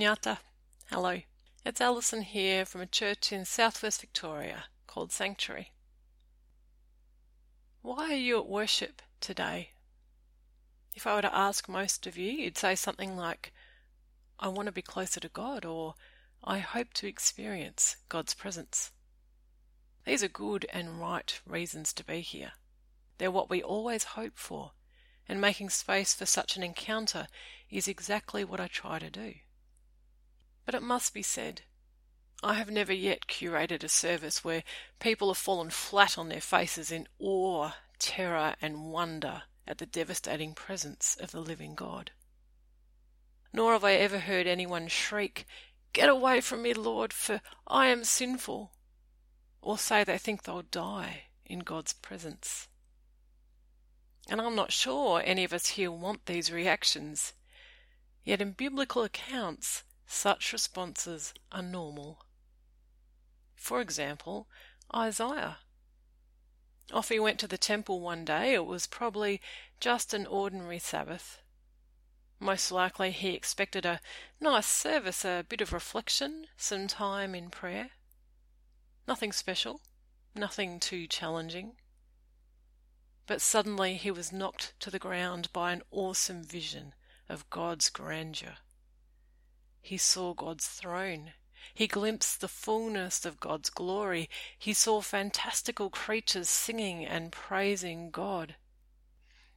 Nyata, hello. It's Alison here from a church in southwest Victoria called Sanctuary. Why are you at worship today? If I were to ask most of you, you'd say something like, I want to be closer to God, or I hope to experience God's presence. These are good and right reasons to be here. They're what we always hope for, and making space for such an encounter is exactly what I try to do. But it must be said, I have never yet curated a service where people have fallen flat on their faces in awe, terror, and wonder at the devastating presence of the living God. Nor have I ever heard anyone shriek, Get away from me, Lord, for I am sinful, or say they think they'll die in God's presence. And I'm not sure any of us here want these reactions. Yet in biblical accounts, such responses are normal. For example, Isaiah. Off he went to the temple one day. It was probably just an ordinary Sabbath. Most likely he expected a nice service, a bit of reflection, some time in prayer. Nothing special, nothing too challenging. But suddenly he was knocked to the ground by an awesome vision of God's grandeur. He saw God's throne. He glimpsed the fullness of God's glory. He saw fantastical creatures singing and praising God.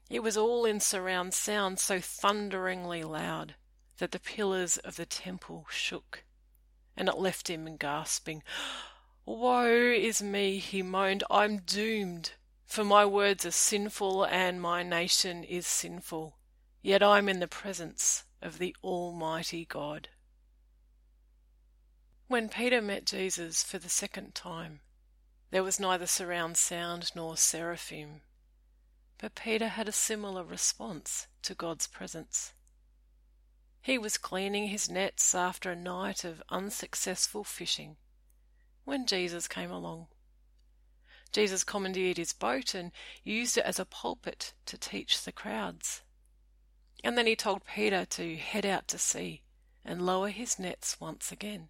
It was all in surround sound so thunderingly loud that the pillars of the temple shook, and it left him gasping. Woe is me, he moaned, I'm doomed. For my words are sinful and my nation is sinful, yet I'm in the presence of the Almighty God. When Peter met Jesus for the second time, there was neither surround sound nor seraphim, but Peter had a similar response to God's presence. He was cleaning his nets after a night of unsuccessful fishing when Jesus came along. Jesus commandeered his boat and used it as a pulpit to teach the crowds. And then he told Peter to head out to sea and lower his nets once again.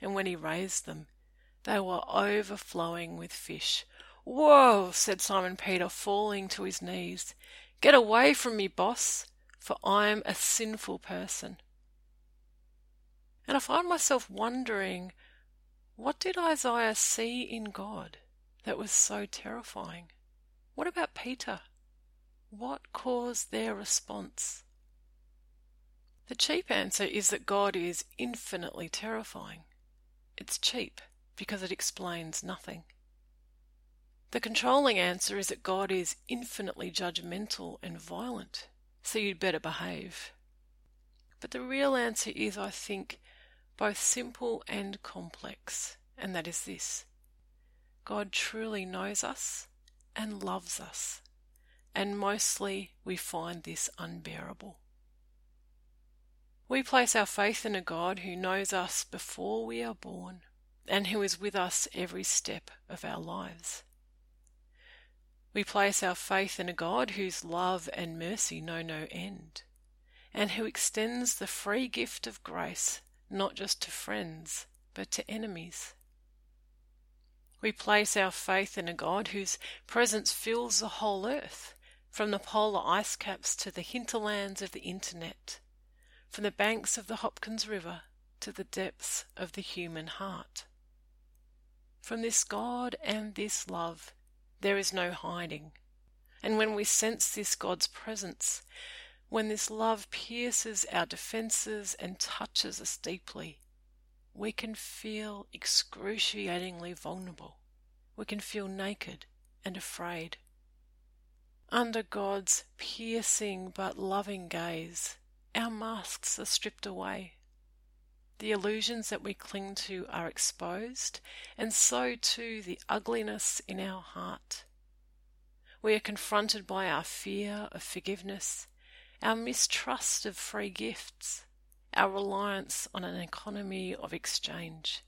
And when he raised them, they were overflowing with fish. Whoa, said Simon Peter, falling to his knees. Get away from me, boss, for I am a sinful person. And I find myself wondering what did Isaiah see in God? that was so terrifying? What about Peter? What caused their response? The cheap answer is that God is infinitely terrifying. It's cheap because it explains nothing. The controlling answer is that God is infinitely judgmental and violent, so you'd better behave. But the real answer is, I think, both simple and complex, and that is this God truly knows us and loves us, and mostly we find this unbearable. We place our faith in a God who knows us before we are born and who is with us every step of our lives. We place our faith in a God whose love and mercy know no end, and who extends the free gift of grace not just to friends, but to enemies. We place our faith in a God whose presence fills the whole earth, from the polar ice caps to the hinterlands of the internet, from the banks of the Hopkins River to the depths of the human heart. From this God and this love, there is no hiding. And when we sense this God's presence, when this love pierces our defenses and touches us deeply, we can feel excruciatingly vulnerable. We can feel naked and afraid. Under God's piercing but loving gaze, our masks are stripped away. The illusions that we cling to are exposed, and so too the ugliness in our heart. We are confronted by our fear of forgiveness, our mistrust of free gifts, our reliance on an economy of exchange.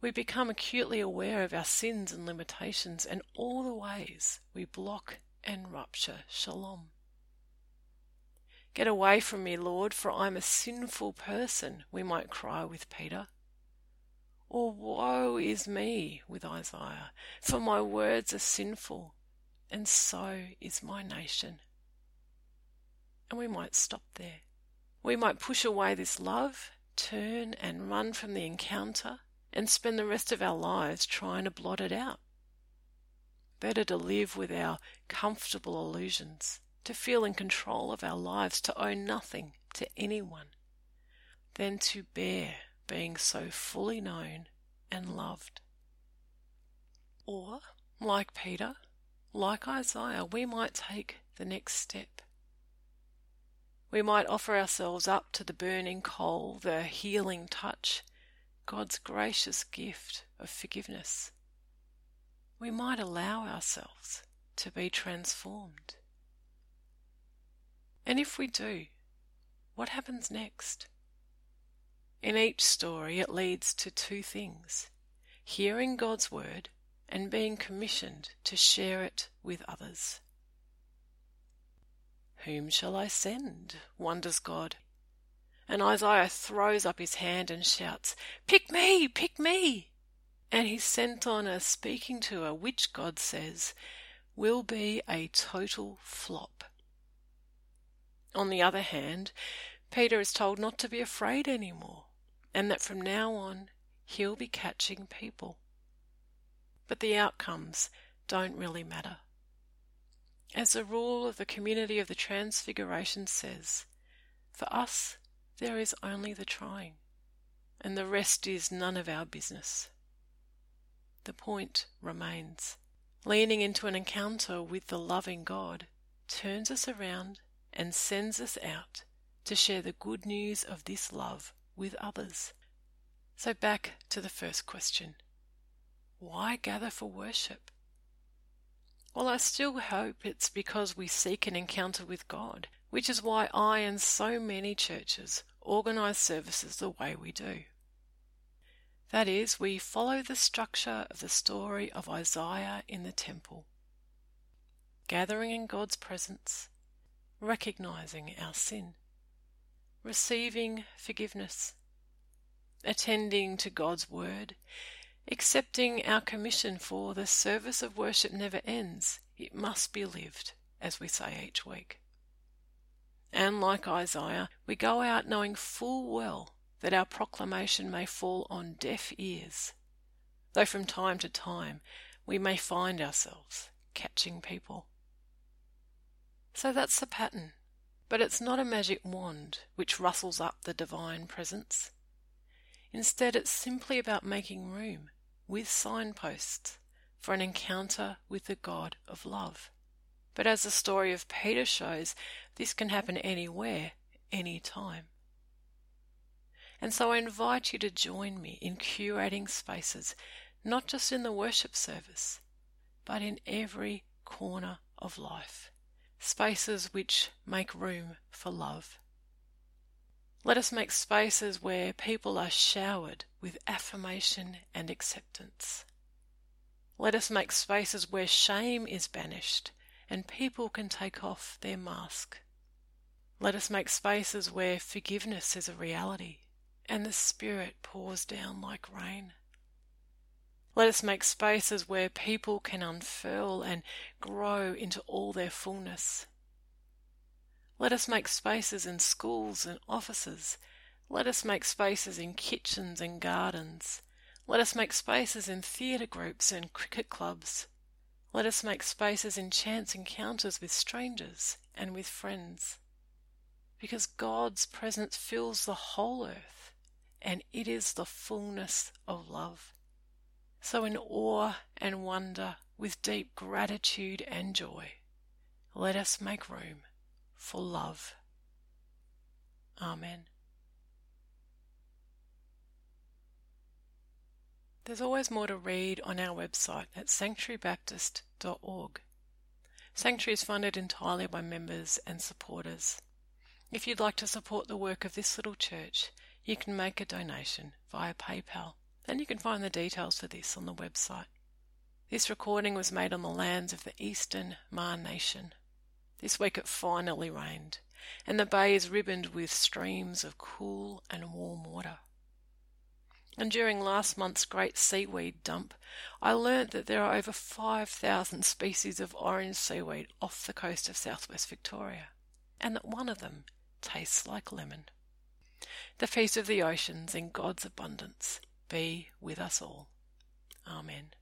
We become acutely aware of our sins and limitations and all the ways we block and rupture shalom. Get away from me, Lord, for I'm a sinful person, we might cry with Peter. Or woe is me with Isaiah, for my words are sinful, and so is my nation. And we might stop there. We might push away this love, turn and run from the encounter, and spend the rest of our lives trying to blot it out. Better to live with our comfortable illusions to feel in control of our lives, to owe nothing to anyone, than to bear being so fully known and loved. Or, like Peter, like Isaiah, we might take the next step. We might offer ourselves up to the burning coal, the healing touch, God's gracious gift of forgiveness. We might allow ourselves to be transformed. And if we do, what happens next? In each story, it leads to two things hearing God's word and being commissioned to share it with others. Whom shall I send? wonders God. And Isaiah throws up his hand and shouts, Pick me, pick me! And he's sent on a speaking to tour, which God says will be a total flop. On the other hand, Peter is told not to be afraid anymore, and that from now on he'll be catching people. But the outcomes don't really matter. As the rule of the community of the Transfiguration says, for us there is only the trying, and the rest is none of our business. The point remains. Leaning into an encounter with the loving God turns us around and sends us out to share the good news of this love with others. So, back to the first question why gather for worship? Well, I still hope it's because we seek an encounter with God, which is why I and so many churches organise services the way we do. That is, we follow the structure of the story of Isaiah in the temple, gathering in God's presence, recognizing our sin, receiving forgiveness, attending to God's word, accepting our commission for the service of worship never ends, it must be lived, as we say each week. And like Isaiah, we go out knowing full well that our proclamation may fall on deaf ears, though from time to time we may find ourselves catching people. So that's the pattern. But it's not a magic wand which rustles up the divine presence. Instead, it's simply about making room with signposts for an encounter with the God of love. But as the story of Peter shows, this can happen anywhere, anytime. And so I invite you to join me in curating spaces, not just in the worship service, but in every corner of life spaces which make room for love. Let us make spaces where people are showered with affirmation and acceptance. Let us make spaces where shame is banished and people can take off their mask. Let us make spaces where forgiveness is a reality and the Spirit pours down like rain. Let us make spaces where people can unfurl and grow into all their fullness. Let us make spaces in schools and offices. Let us make spaces in kitchens and gardens. Let us make spaces in theatre groups and cricket clubs. Let us make spaces in chance encounters with strangers and with friends. Because God's presence fills the whole earth, and it is the fullness of love. So, in awe and wonder, with deep gratitude and joy, let us make room for love. Amen. There's always more to read on our website at sanctuarybaptist.org. Sanctuary is funded entirely by members and supporters. If you'd like to support the work of this little church, you can make a donation via PayPal and you can find the details for this on the website. This recording was made on the lands of the Eastern Maar Nation. This week it finally rained, and the bay is ribboned with streams of cool and warm water. And during last month's great seaweed dump, I learnt that there are over 5,000 species of orange seaweed off the coast of southwest Victoria, and that one of them tastes like lemon. The feast of the oceans in God's abundance be with us all. Amen.